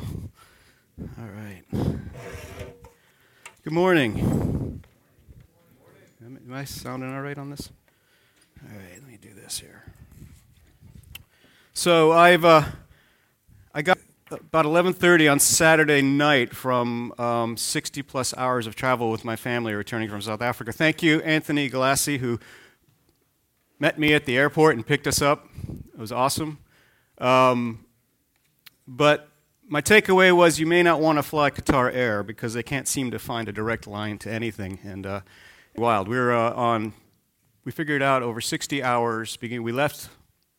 All right. Good morning. Am I sounding all right on this? All right, let me do this here. So I've uh, I got about 11:30 on Saturday night from um, 60 plus hours of travel with my family returning from South Africa. Thank you, Anthony Galassi, who met me at the airport and picked us up. It was awesome. Um, but my takeaway was you may not want to fly Qatar Air because they can't seem to find a direct line to anything. And uh, wild. We were uh, on, we figured out over 60 hours. We left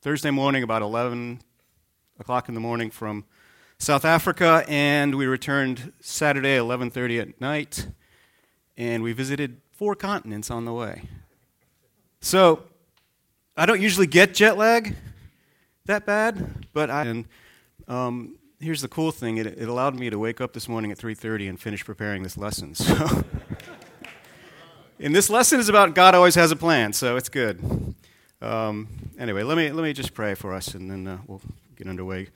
Thursday morning about 11 o'clock in the morning from South Africa, and we returned Saturday 11:30 at night, and we visited four continents on the way. So, I don't usually get jet lag that bad, but I. And, um, here's the cool thing. It, it, allowed me to wake up this morning at 3.30 and finish preparing this lesson. So and this lesson is about god always has a plan so it's good. Um, anyway let me, let me just pray for us and then uh, we'll get underway.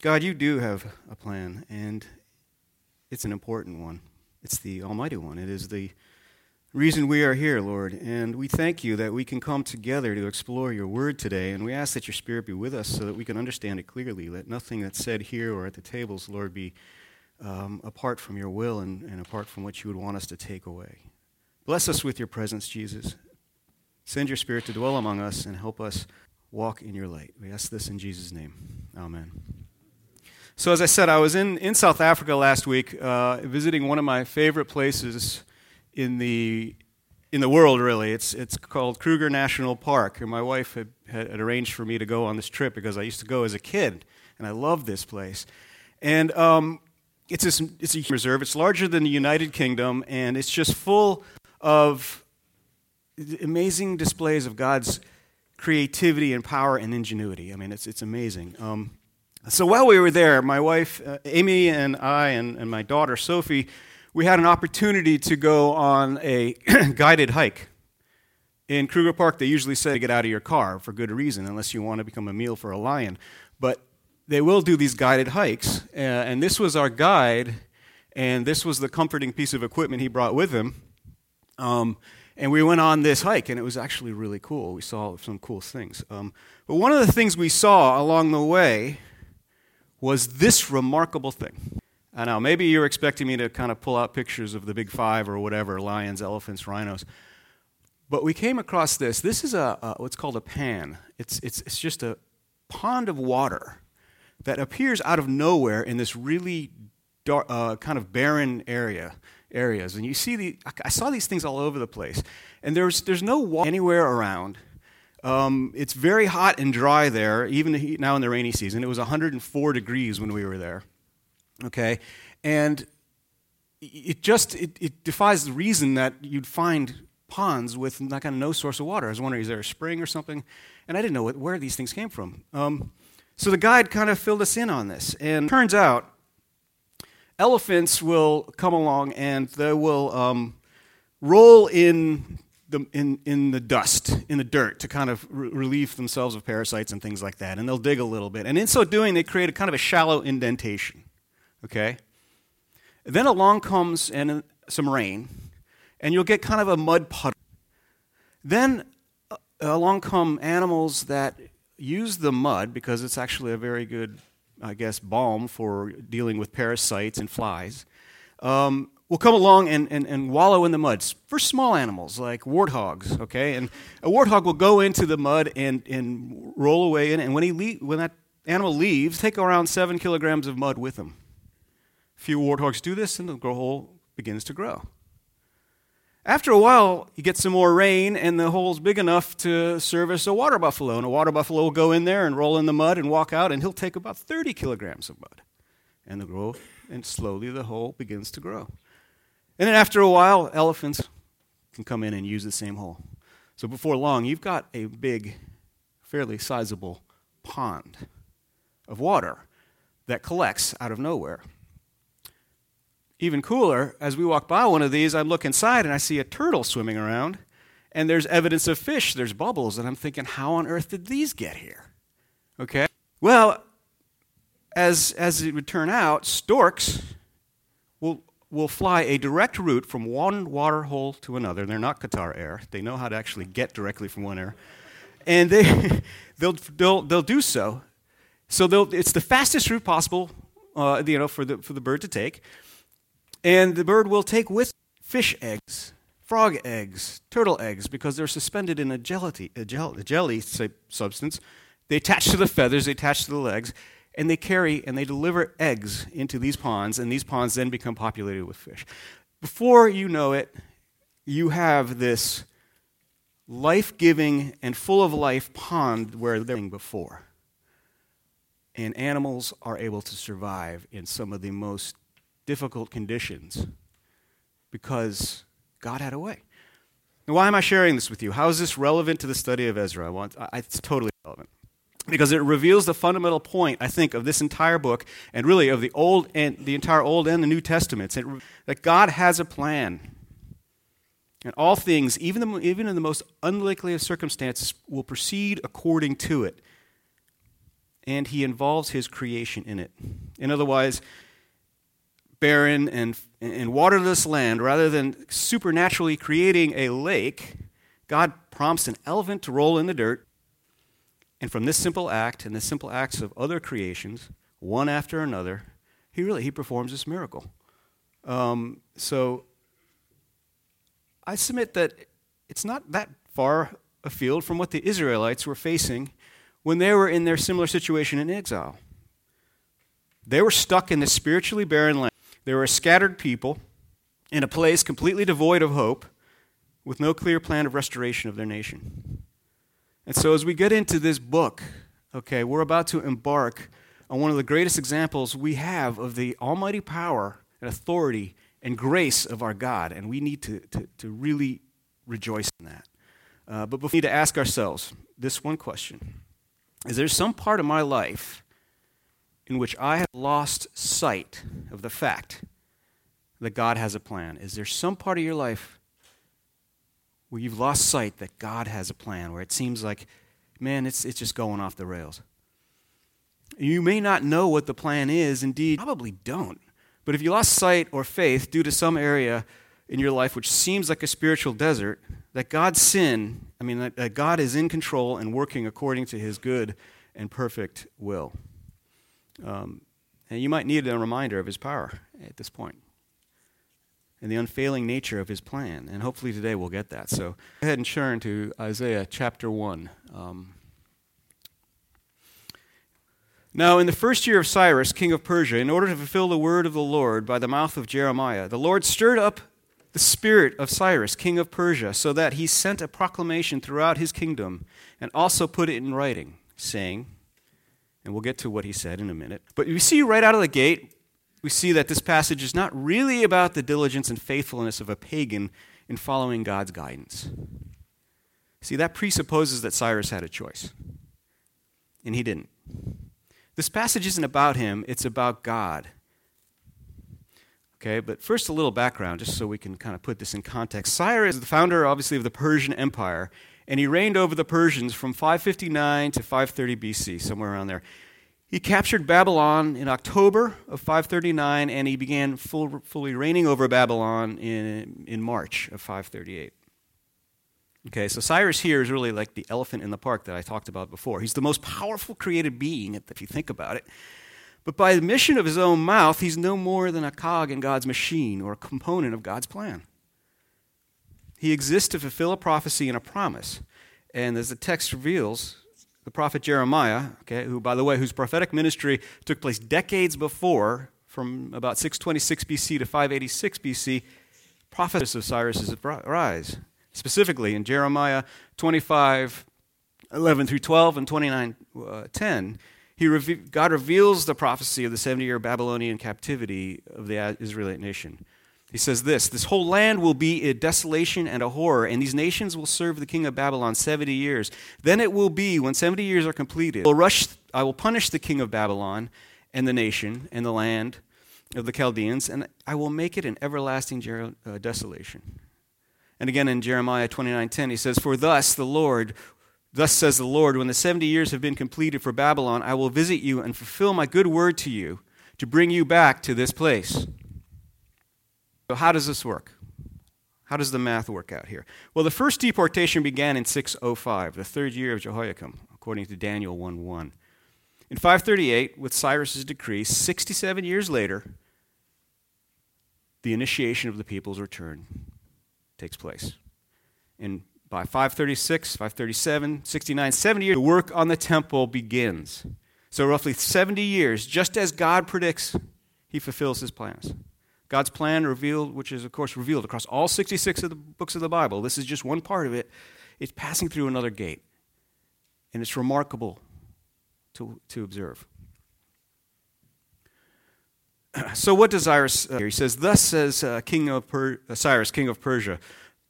God you do have a plan and it's an important one. It's the almighty one. It is the reason we are here, Lord. And we thank you that we can come together to explore your word today. And we ask that your spirit be with us so that we can understand it clearly. Let nothing that's said here or at the tables, Lord, be um, apart from your will and, and apart from what you would want us to take away. Bless us with your presence, Jesus. Send your spirit to dwell among us and help us walk in your light. We ask this in Jesus' name. Amen. So, as I said, I was in, in South Africa last week uh, visiting one of my favorite places in the in the world, really. It's, it's called Kruger National Park. And my wife had, had, arranged for me to go on this trip because I used to go as a kid, and I love this place. And um, it's, this, it's a reserve. It's larger than the United Kingdom, and it's just full of amazing displays of God's creativity and power and ingenuity. I mean, it's, it's amazing. Um, so while we were there, my wife, uh, Amy, and I, and, and my daughter, Sophie, we had an opportunity to go on a guided hike. In Kruger Park, they usually say get out of your car for good reason, unless you want to become a meal for a lion. But they will do these guided hikes. Uh, and this was our guide, and this was the comforting piece of equipment he brought with him. Um, and we went on this hike, and it was actually really cool. We saw some cool things. Um, but one of the things we saw along the way was this remarkable thing. I know, maybe you're expecting me to kind of pull out pictures of the big five or whatever lions, elephants, rhinos. But we came across this. This is a, a what's called a pan. It's, it's, it's just a pond of water that appears out of nowhere in this really dark, uh, kind of barren area areas. And you see the, I saw these things all over the place. And there's, there's no water anywhere around. Um, it's very hot and dry there, even now in the rainy season. It was 104 degrees when we were there okay? And it just it, it defies the reason that you'd find ponds with that kind of no source of water. I was wondering, is there a spring or something? And I didn't know what, where these things came from. Um, so the guide kind of filled us in on this. And turns out elephants will come along and they will um, roll in the, in, in the dust, in the dirt, to kind of re- relieve themselves of parasites and things like that. And they'll dig a little bit. And in so doing, they create a kind of a shallow indentation. Okay? Then along comes and some rain, and you'll get kind of a mud puddle. Then uh, along come animals that use the mud because it's actually a very good, I guess, balm for dealing with parasites and flies. Um, will come along and, and, and wallow in the mud for small animals like warthogs, okay? And a warthog will go into the mud and, and roll away in it, and when, he le- when that animal leaves, take around seven kilograms of mud with him few warthogs do this, and the hole begins to grow. After a while, you get some more rain, and the hole's big enough to service a water buffalo. And a water buffalo will go in there and roll in the mud and walk out, and he'll take about 30 kilograms of mud. And the grow, and slowly the hole begins to grow. And then after a while, elephants can come in and use the same hole. So before long, you've got a big, fairly sizable pond of water that collects out of nowhere. Even cooler, as we walk by one of these, I look inside and I see a turtle swimming around, and there's evidence of fish, there's bubbles, and I'm thinking, how on earth did these get here? Okay? Well, as, as it would turn out, storks will, will fly a direct route from one water hole to another. They're not Qatar Air. They know how to actually get directly from one air. And they, they'll, they'll, they'll do so. So it's the fastest route possible uh, you know, for, the, for the bird to take. And the bird will take with fish eggs, frog eggs, turtle eggs, because they're suspended in a, jelly, a, gel, a jelly substance. They attach to the feathers, they attach to the legs, and they carry and they deliver eggs into these ponds, and these ponds then become populated with fish. Before you know it, you have this life giving and full of life pond where they're before. And animals are able to survive in some of the most difficult conditions because God had a way. Now, why am I sharing this with you? How is this relevant to the study of Ezra? I want, I, it's totally relevant because it reveals the fundamental point, I think, of this entire book and really of the Old and the entire Old and the New Testaments. It, that God has a plan. And all things, even, the, even in the most unlikely of circumstances, will proceed according to it. And he involves his creation in it. In other words, barren and, and waterless land, rather than supernaturally creating a lake, God prompts an elephant to roll in the dirt and from this simple act and the simple acts of other creations, one after another, he really he performs this miracle. Um, so I submit that it's not that far afield from what the Israelites were facing when they were in their similar situation in exile. They were stuck in this spiritually barren land. They were a scattered people in a place completely devoid of hope, with no clear plan of restoration of their nation. And so, as we get into this book, okay, we're about to embark on one of the greatest examples we have of the almighty power and authority and grace of our God, and we need to, to, to really rejoice in that. Uh, but we need to ask ourselves this one question Is there some part of my life in which I have lost sight of the fact that God has a plan? Is there some part of your life where you've lost sight that God has a plan, where it seems like, man, it's, it's just going off the rails. You may not know what the plan is, indeed, probably don't. But if you lost sight or faith due to some area in your life which seems like a spiritual desert, that God's sin, I mean, that, that God is in control and working according to his good and perfect will. Um, and you might need a reminder of his power at this point and the unfailing nature of his plan. And hopefully today we'll get that. So go ahead and turn to Isaiah chapter 1. Um, now, in the first year of Cyrus, king of Persia, in order to fulfill the word of the Lord by the mouth of Jeremiah, the Lord stirred up the spirit of Cyrus, king of Persia, so that he sent a proclamation throughout his kingdom and also put it in writing, saying, and we'll get to what he said in a minute. But you see right out of the gate we see that this passage is not really about the diligence and faithfulness of a pagan in following God's guidance. See, that presupposes that Cyrus had a choice, and he didn't. This passage isn't about him, it's about God. Okay, but first a little background, just so we can kind of put this in context. Cyrus is the founder, obviously, of the Persian Empire, and he reigned over the Persians from 559 to 530 BC, somewhere around there. He captured Babylon in October of 539, and he began full, fully reigning over Babylon in, in March of 538. Okay, so Cyrus here is really like the elephant in the park that I talked about before. He's the most powerful created being, if you think about it. But by the mission of his own mouth, he's no more than a cog in God's machine or a component of God's plan. He exists to fulfill a prophecy and a promise. And as the text reveals, the prophet Jeremiah, okay, who, by the way, whose prophetic ministry took place decades before, from about 626 BC to 586 BC, prophets of Cyrus's rise. Specifically, in Jeremiah 25, 11 through 12, and 29, uh, 10, he reve- God reveals the prophecy of the 70 year Babylonian captivity of the Israelite nation. He says this This whole land will be a desolation and a horror, and these nations will serve the king of Babylon 70 years. Then it will be, when 70 years are completed, I will, rush, I will punish the king of Babylon and the nation and the land of the Chaldeans, and I will make it an everlasting jer- uh, desolation. And again in Jeremiah 29:10 he says, "For thus the Lord Thus says the Lord, when the 70 years have been completed for Babylon, I will visit you and fulfill my good word to you to bring you back to this place. So, how does this work? How does the math work out here? Well, the first deportation began in 605, the third year of Jehoiakim, according to Daniel 1 1. In 538, with Cyrus's decree, 67 years later, the initiation of the people's return takes place. And by 536, 537, 69, 70 years, the work on the temple begins. So, roughly 70 years, just as God predicts, he fulfills his plans. God's plan revealed, which is, of course, revealed across all 66 of the books of the Bible. This is just one part of it. It's passing through another gate. And it's remarkable to, to observe. So, what does Cyrus uh, He says, Thus says uh, King of per- uh, Cyrus, king of Persia,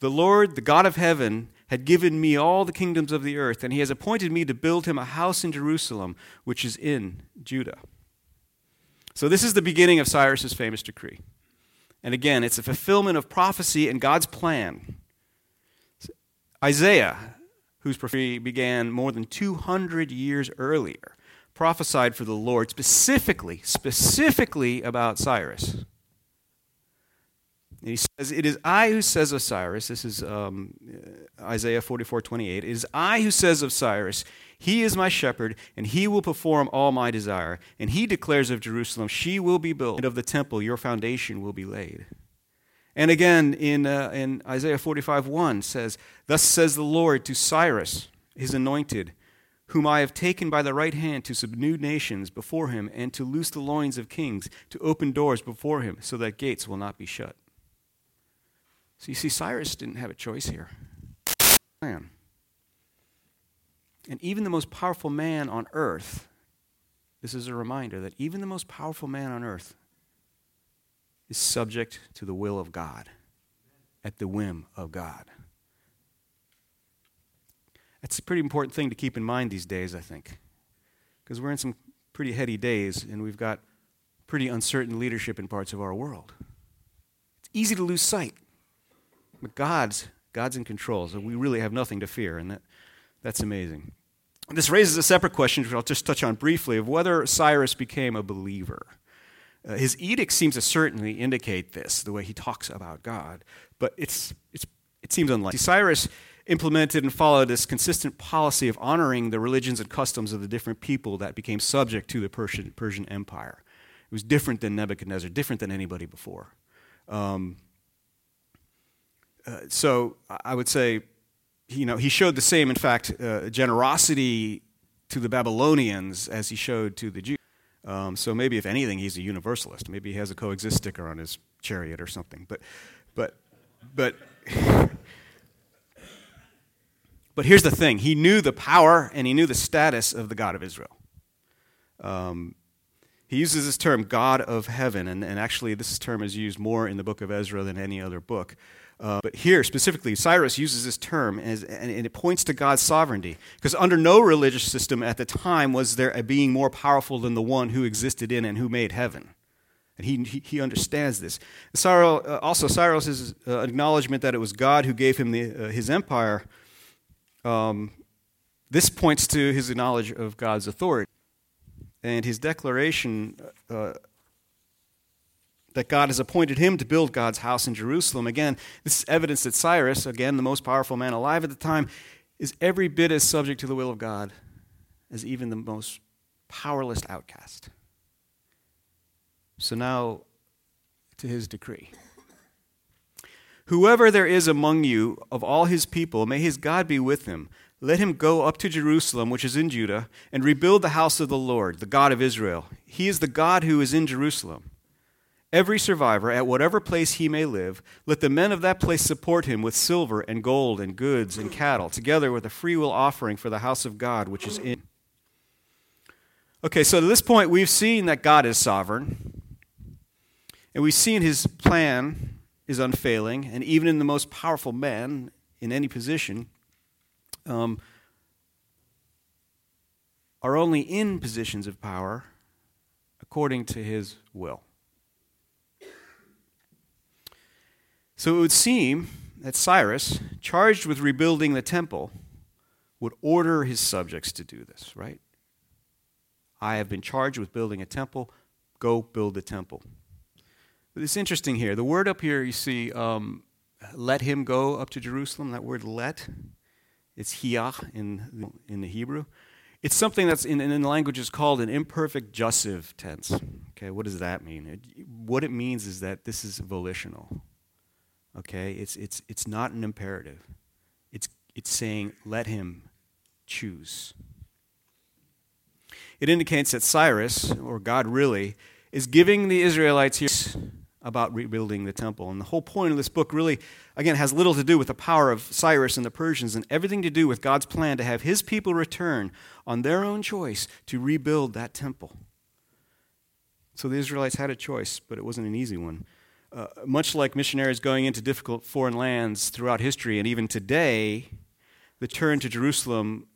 the Lord, the God of heaven, had given me all the kingdoms of the earth, and he has appointed me to build him a house in Jerusalem, which is in Judah. So, this is the beginning of Cyrus's famous decree. And again, it's a fulfillment of prophecy and God's plan. Isaiah, whose prophecy began more than 200 years earlier, prophesied for the Lord specifically, specifically about Cyrus. And he says, It is I who says of Cyrus, this is um, Isaiah 44 28, it is I who says of Cyrus, He is my shepherd, and he will perform all my desire. And he declares of Jerusalem, She will be built, and of the temple, your foundation will be laid. And again, in, uh, in Isaiah 45 1 says, Thus says the Lord to Cyrus, his anointed, whom I have taken by the right hand to subdue nations before him, and to loose the loins of kings, to open doors before him, so that gates will not be shut. So you see, Cyrus didn't have a choice here. Man. And even the most powerful man on earth, this is a reminder that even the most powerful man on earth is subject to the will of God, at the whim of God. That's a pretty important thing to keep in mind these days, I think, because we're in some pretty heady days and we've got pretty uncertain leadership in parts of our world. It's easy to lose sight but God's, God's in control, so we really have nothing to fear, and that, that's amazing. This raises a separate question, which I'll just touch on briefly, of whether Cyrus became a believer. Uh, his edict seems to certainly indicate this, the way he talks about God, but it's, it's, it seems unlikely. Cyrus implemented and followed this consistent policy of honoring the religions and customs of the different people that became subject to the Persian, Persian Empire. It was different than Nebuchadnezzar, different than anybody before. Um, uh, so I would say, you know, he showed the same, in fact, uh, generosity to the Babylonians as he showed to the Jews. Um, so maybe, if anything, he's a universalist. Maybe he has a coexist sticker on his chariot or something. But, but, but, but here's the thing: he knew the power and he knew the status of the God of Israel. Um, he uses this term, God of heaven, and, and actually, this term is used more in the book of Ezra than any other book. Uh, but here specifically, Cyrus uses this term as, and, and, it points to God's sovereignty. Because under no religious system at the time was there a being more powerful than the one who existed in and who made heaven. And he, he, he understands this. Cyrus, uh, also, Cyrus' uh, acknowledgement that it was God who gave him the, uh, his empire, um, this points to his knowledge of God's authority. And his declaration uh, that God has appointed him to build God's house in Jerusalem. Again, this is evidence that Cyrus, again, the most powerful man alive at the time, is every bit as subject to the will of God as even the most powerless outcast. So now to his decree. Whoever there is among you of all his people, may his God be with him. Let him go up to Jerusalem, which is in Judah, and rebuild the house of the Lord, the God of Israel. He is the God who is in Jerusalem every survivor, at whatever place he may live, let the men of that place support him with silver and gold and goods and cattle, together with a freewill offering for the house of God which is in. Okay, so to this point, we've seen that God is sovereign, and we've seen his plan is unfailing, and even in the most powerful man in any position, um, are only in positions of power according to his will. So it would seem that Cyrus, charged with rebuilding the temple, would order his subjects to do this, right? I have been charged with building a temple. Go build a temple. But it's interesting here. The word up here, you see, um, let him go up to Jerusalem. That word let, it's hiach in, in the Hebrew. It's something that's in, in the language is called an imperfect jussive tense. Okay, what does that mean? It, what it means is that this is volitional. Okay, it's, it's, it's not an imperative. It's, it's saying, let him choose. It indicates that Cyrus, or God really, is giving the Israelites here about rebuilding the temple. And the whole point of this book really, again, has little to do with the power of Cyrus and the Persians and everything to do with God's plan to have his people return on their own choice to rebuild that temple. So the Israelites had a choice, but it wasn't an easy one. Uh, much like missionaries going into difficult foreign lands throughout history and even today, the turn to Jerusalem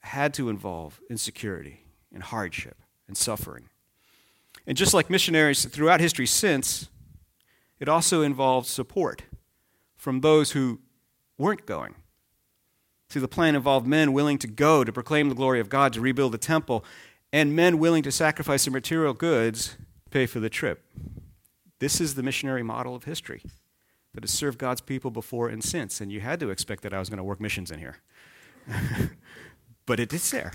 had to involve insecurity and hardship and suffering. And just like missionaries throughout history since, it also involved support from those who weren't going. See, the plan involved men willing to go to proclaim the glory of God, to rebuild the temple, and men willing to sacrifice their material goods to pay for the trip. This is the missionary model of history that has served God's people before and since. And you had to expect that I was going to work missions in here. but it is there.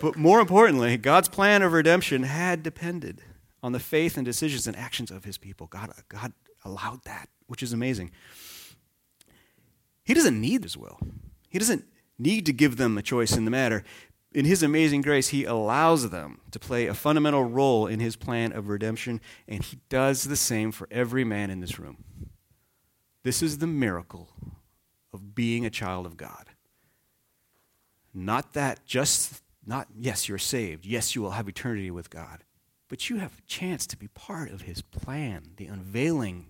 But more importantly, God's plan of redemption had depended on the faith and decisions and actions of his people. God, God allowed that, which is amazing. He doesn't need his will, he doesn't need to give them a choice in the matter. In his amazing grace, he allows them to play a fundamental role in his plan of redemption, and he does the same for every man in this room. This is the miracle of being a child of God. Not that just, not, yes, you're saved. Yes, you will have eternity with God. But you have a chance to be part of his plan, the unveiling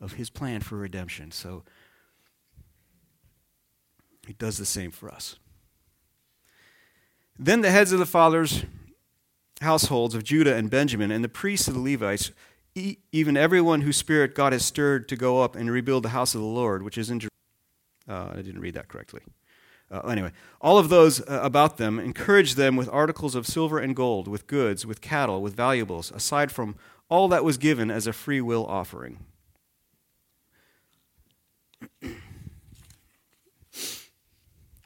of his plan for redemption. So he does the same for us. Then the heads of the fathers' households of Judah and Benjamin, and the priests of the Levites, even everyone whose spirit God has stirred to go up and rebuild the house of the Lord, which is in Jerusalem. Uh, I didn't read that correctly. Uh, anyway, all of those uh, about them encouraged them with articles of silver and gold, with goods, with cattle, with valuables, aside from all that was given as a free will offering.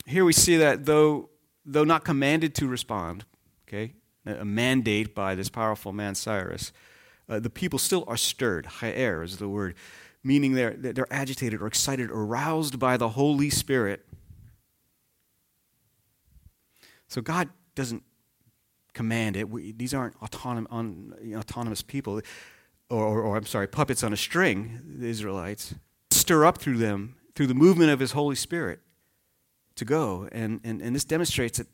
Here we see that though, though not commanded to respond, okay, a mandate by this powerful man Cyrus, uh, the people still are stirred. Ha'er is the word, meaning they're, they're agitated or excited or roused by the Holy Spirit so God doesn't command it. We, these aren't autonom, autonomous people, or, or, or, I'm sorry, puppets on a string, the Israelites. Stir up through them, through the movement of His Holy Spirit, to go. And, and, and this demonstrates that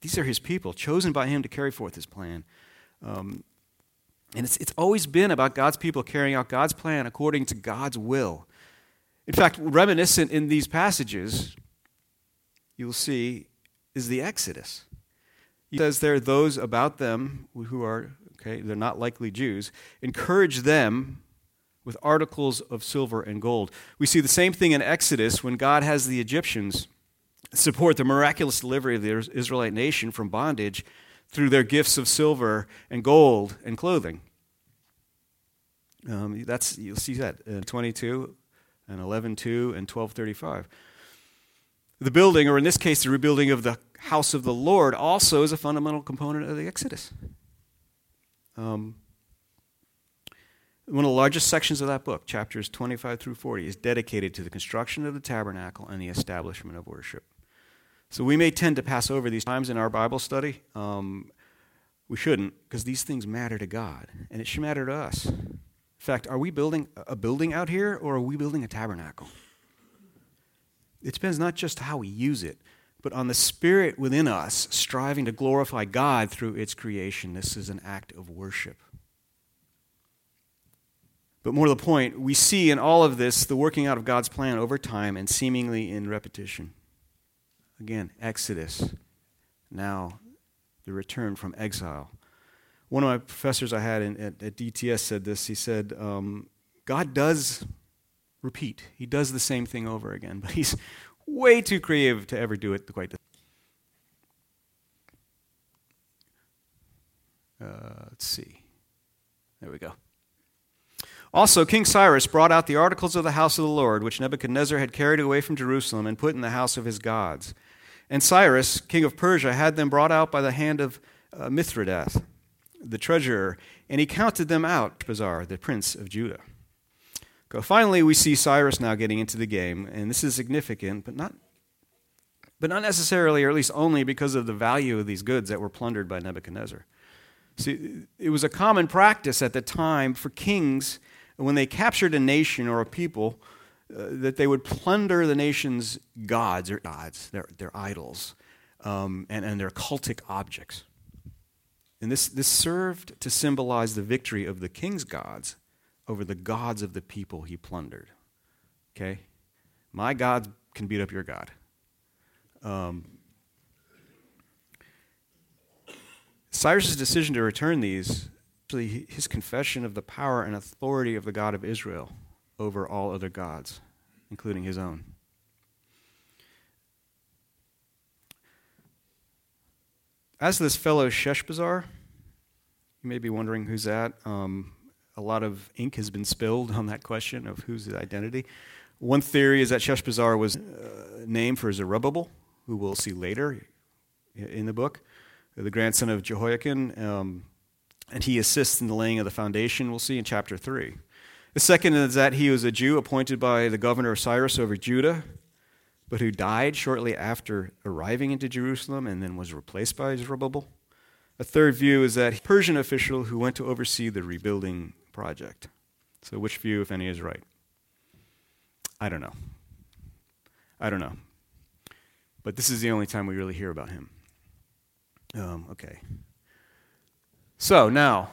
these are His people, chosen by Him to carry forth His plan. Um, and it's, it's always been about God's people carrying out God's plan according to God's will. In fact, reminiscent in these passages, you'll see is the Exodus. He says there, are those about them who are, okay, they're not likely Jews, encourage them with articles of silver and gold. We see the same thing in Exodus when God has the Egyptians support the miraculous delivery of the Israelite nation from bondage through their gifts of silver and gold and clothing. Um, that's you'll see that in 22 and 11:2 and 12:35. The building, or in this case, the rebuilding of the house of the Lord, also is a fundamental component of the Exodus. Um, one of the largest sections of that book, chapters 25 through 40, is dedicated to the construction of the tabernacle and the establishment of worship. So we may tend to pass over these times in our Bible study. Um, we shouldn't, because these things matter to God, and it should matter to us. In fact, are we building a building out here, or are we building a tabernacle? It depends not just how we use it, but on the spirit within us striving to glorify God through its creation. This is an act of worship. But more to the point, we see in all of this the working out of God's plan over time and seemingly in repetition. Again, Exodus. Now, the return from exile. One of my professors I had in, at, at, DTS said this. He said, um, God does repeat, He does the same thing over again, but He's way too creative to ever do it quite the uh, let's see. There we go. Also, King Cyrus brought out the articles of the house of the Lord, which Nebuchadnezzar had carried away from Jerusalem and put in the house of his gods. And Cyrus, king of Persia, had them brought out by the hand of uh, Mithredath, the treasurer, and he counted them out, to Bazar, the prince of Judah. Finally, we see Cyrus now getting into the game, and this is significant, but not, but not necessarily, or at least only because of the value of these goods that were plundered by Nebuchadnezzar. See, it was a common practice at the time for kings when they captured a nation or a people, that they would plunder the nation's gods or gods, their, their idols, um, and, and their cultic objects. And this, this served to symbolize the victory of the king's gods over the gods of the people he plundered. Okay? My God can beat up your God. Um, Cyrus's decision to return these his confession of the power and authority of the God of Israel over all other gods, including his own. As this fellow Sheshbazzar, you may be wondering who's that. Um, a lot of ink has been spilled on that question of who's his identity. One theory is that Sheshbazzar was uh, named for Zerubbabel, who we'll see later in the book, the grandson of Jehoiakim. Um, and he assists in the laying of the foundation, we'll see in chapter 3. The second is that he was a Jew appointed by the governor of Cyrus over Judah, but who died shortly after arriving into Jerusalem and then was replaced by Zerubbabel. A third view is that a Persian official who went to oversee the rebuilding project. So, which view, if any, is right? I don't know. I don't know. But this is the only time we really hear about him. Um, okay. So now,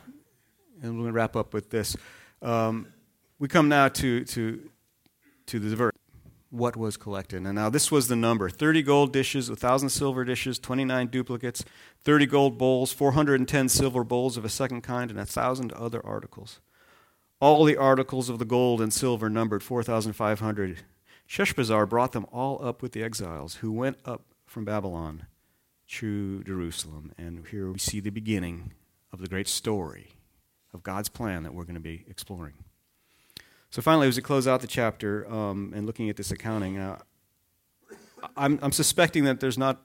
and we're going to wrap up with this. Um, we come now to, to, to the verse. What was collected? And now this was the number 30 gold dishes, 1,000 silver dishes, 29 duplicates, 30 gold bowls, 410 silver bowls of a second kind, and 1,000 other articles. All the articles of the gold and silver numbered 4,500. Sheshbazzar brought them all up with the exiles who went up from Babylon to Jerusalem. And here we see the beginning of the great story of God's plan that we're going to be exploring. So, finally, as we close out the chapter um, and looking at this accounting, uh, I'm, I'm, suspecting that there's not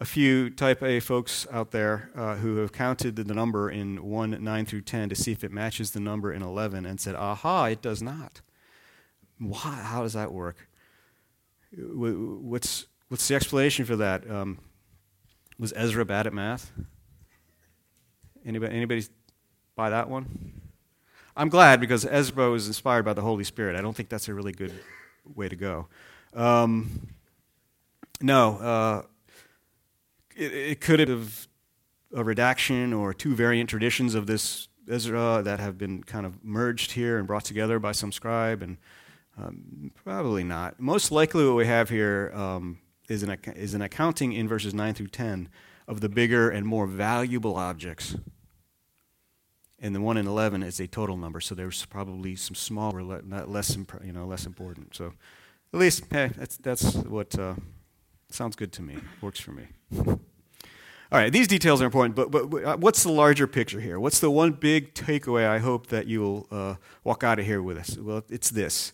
a few type A folks out there uh, who have counted the number in 1, 9 through 10 to see if it matches the number in 11 and said, aha, it does not. Why? How does that work? What's, what's the explanation for that? Um, was Ezra bad at math? Anybody, anybody buy that one? I'm glad because Ezra was inspired by the Holy Spirit. I don't think that's a really good way to go. Um, no, uh, it, it, could have a redaction or two variant traditions of this Ezra that have been kind of merged here and brought together by some scribe, and um, probably not. Most likely, what we have here um, is an, is an accounting in verses 9 through 10 of the bigger and more valuable objects. And the one in 11 is a total number, so there's probably some smaller, less, you know, less important. So at least, hey, that's, that's what uh, sounds good to me, works for me. All right, these details are important, but, but uh, what's the larger picture here? What's the one big takeaway I hope that you will uh, walk out of here with us? Well, it's this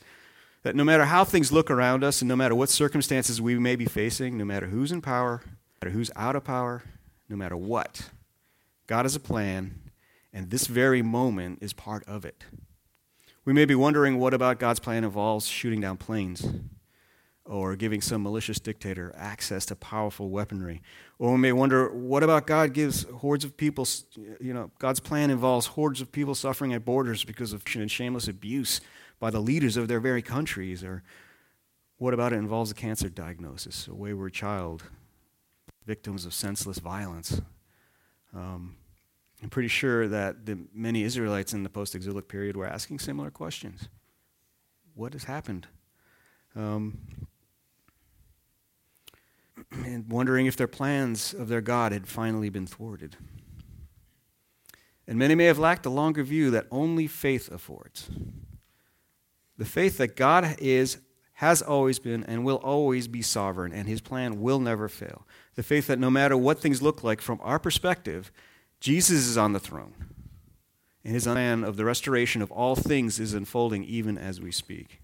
that no matter how things look around us, and no matter what circumstances we may be facing, no matter who's in power, no matter who's out of power, no matter what, God has a plan, and this very moment is part of it. We may be wondering what about God's plan involves shooting down planes or giving some malicious dictator access to powerful weaponry. Or we may wonder what about God gives hordes of people, you know, God's plan involves hordes of people suffering at borders because of shameless abuse by the leaders of their very countries. Or what about it involves a cancer diagnosis, a wayward child victims of senseless violence. Um, I'm pretty sure that the many Israelites in the post exilic period were asking similar questions. What has happened? Um, and wondering if their plans of their God had finally been thwarted. And many may have lacked the longer view that only faith affords. The faith that God is, has always been, and will always be sovereign, and his plan will never fail the faith that no matter what things look like from our perspective, Jesus is on the throne, and his plan of the restoration of all things is unfolding even as we speak.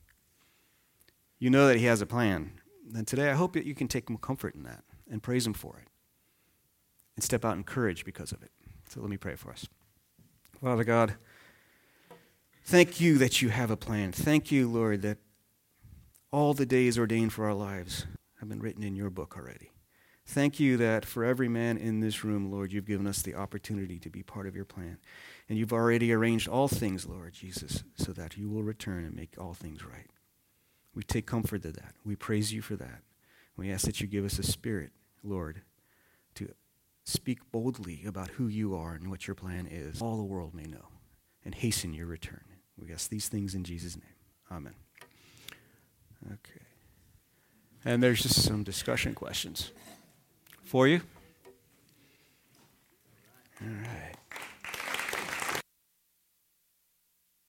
You know that he has a plan. And today I hope that you can take comfort in that and praise him for it and step out in courage because of it. So let me pray for us. Father God, thank you that you have a plan. Thank you, Lord, that all the days ordained for our lives have been written in your book already. Thank you that for every man in this room, Lord, you've given us the opportunity to be part of your plan. And you've already arranged all things, Lord Jesus, so that you will return and make all things right. We take comfort in that. We praise you for that. We ask that you give us a spirit, Lord, to speak boldly about who you are and what your plan is. All the world may know and hasten your return. We ask these things in Jesus' name. Amen. Okay. And there's just some discussion questions for you. All right.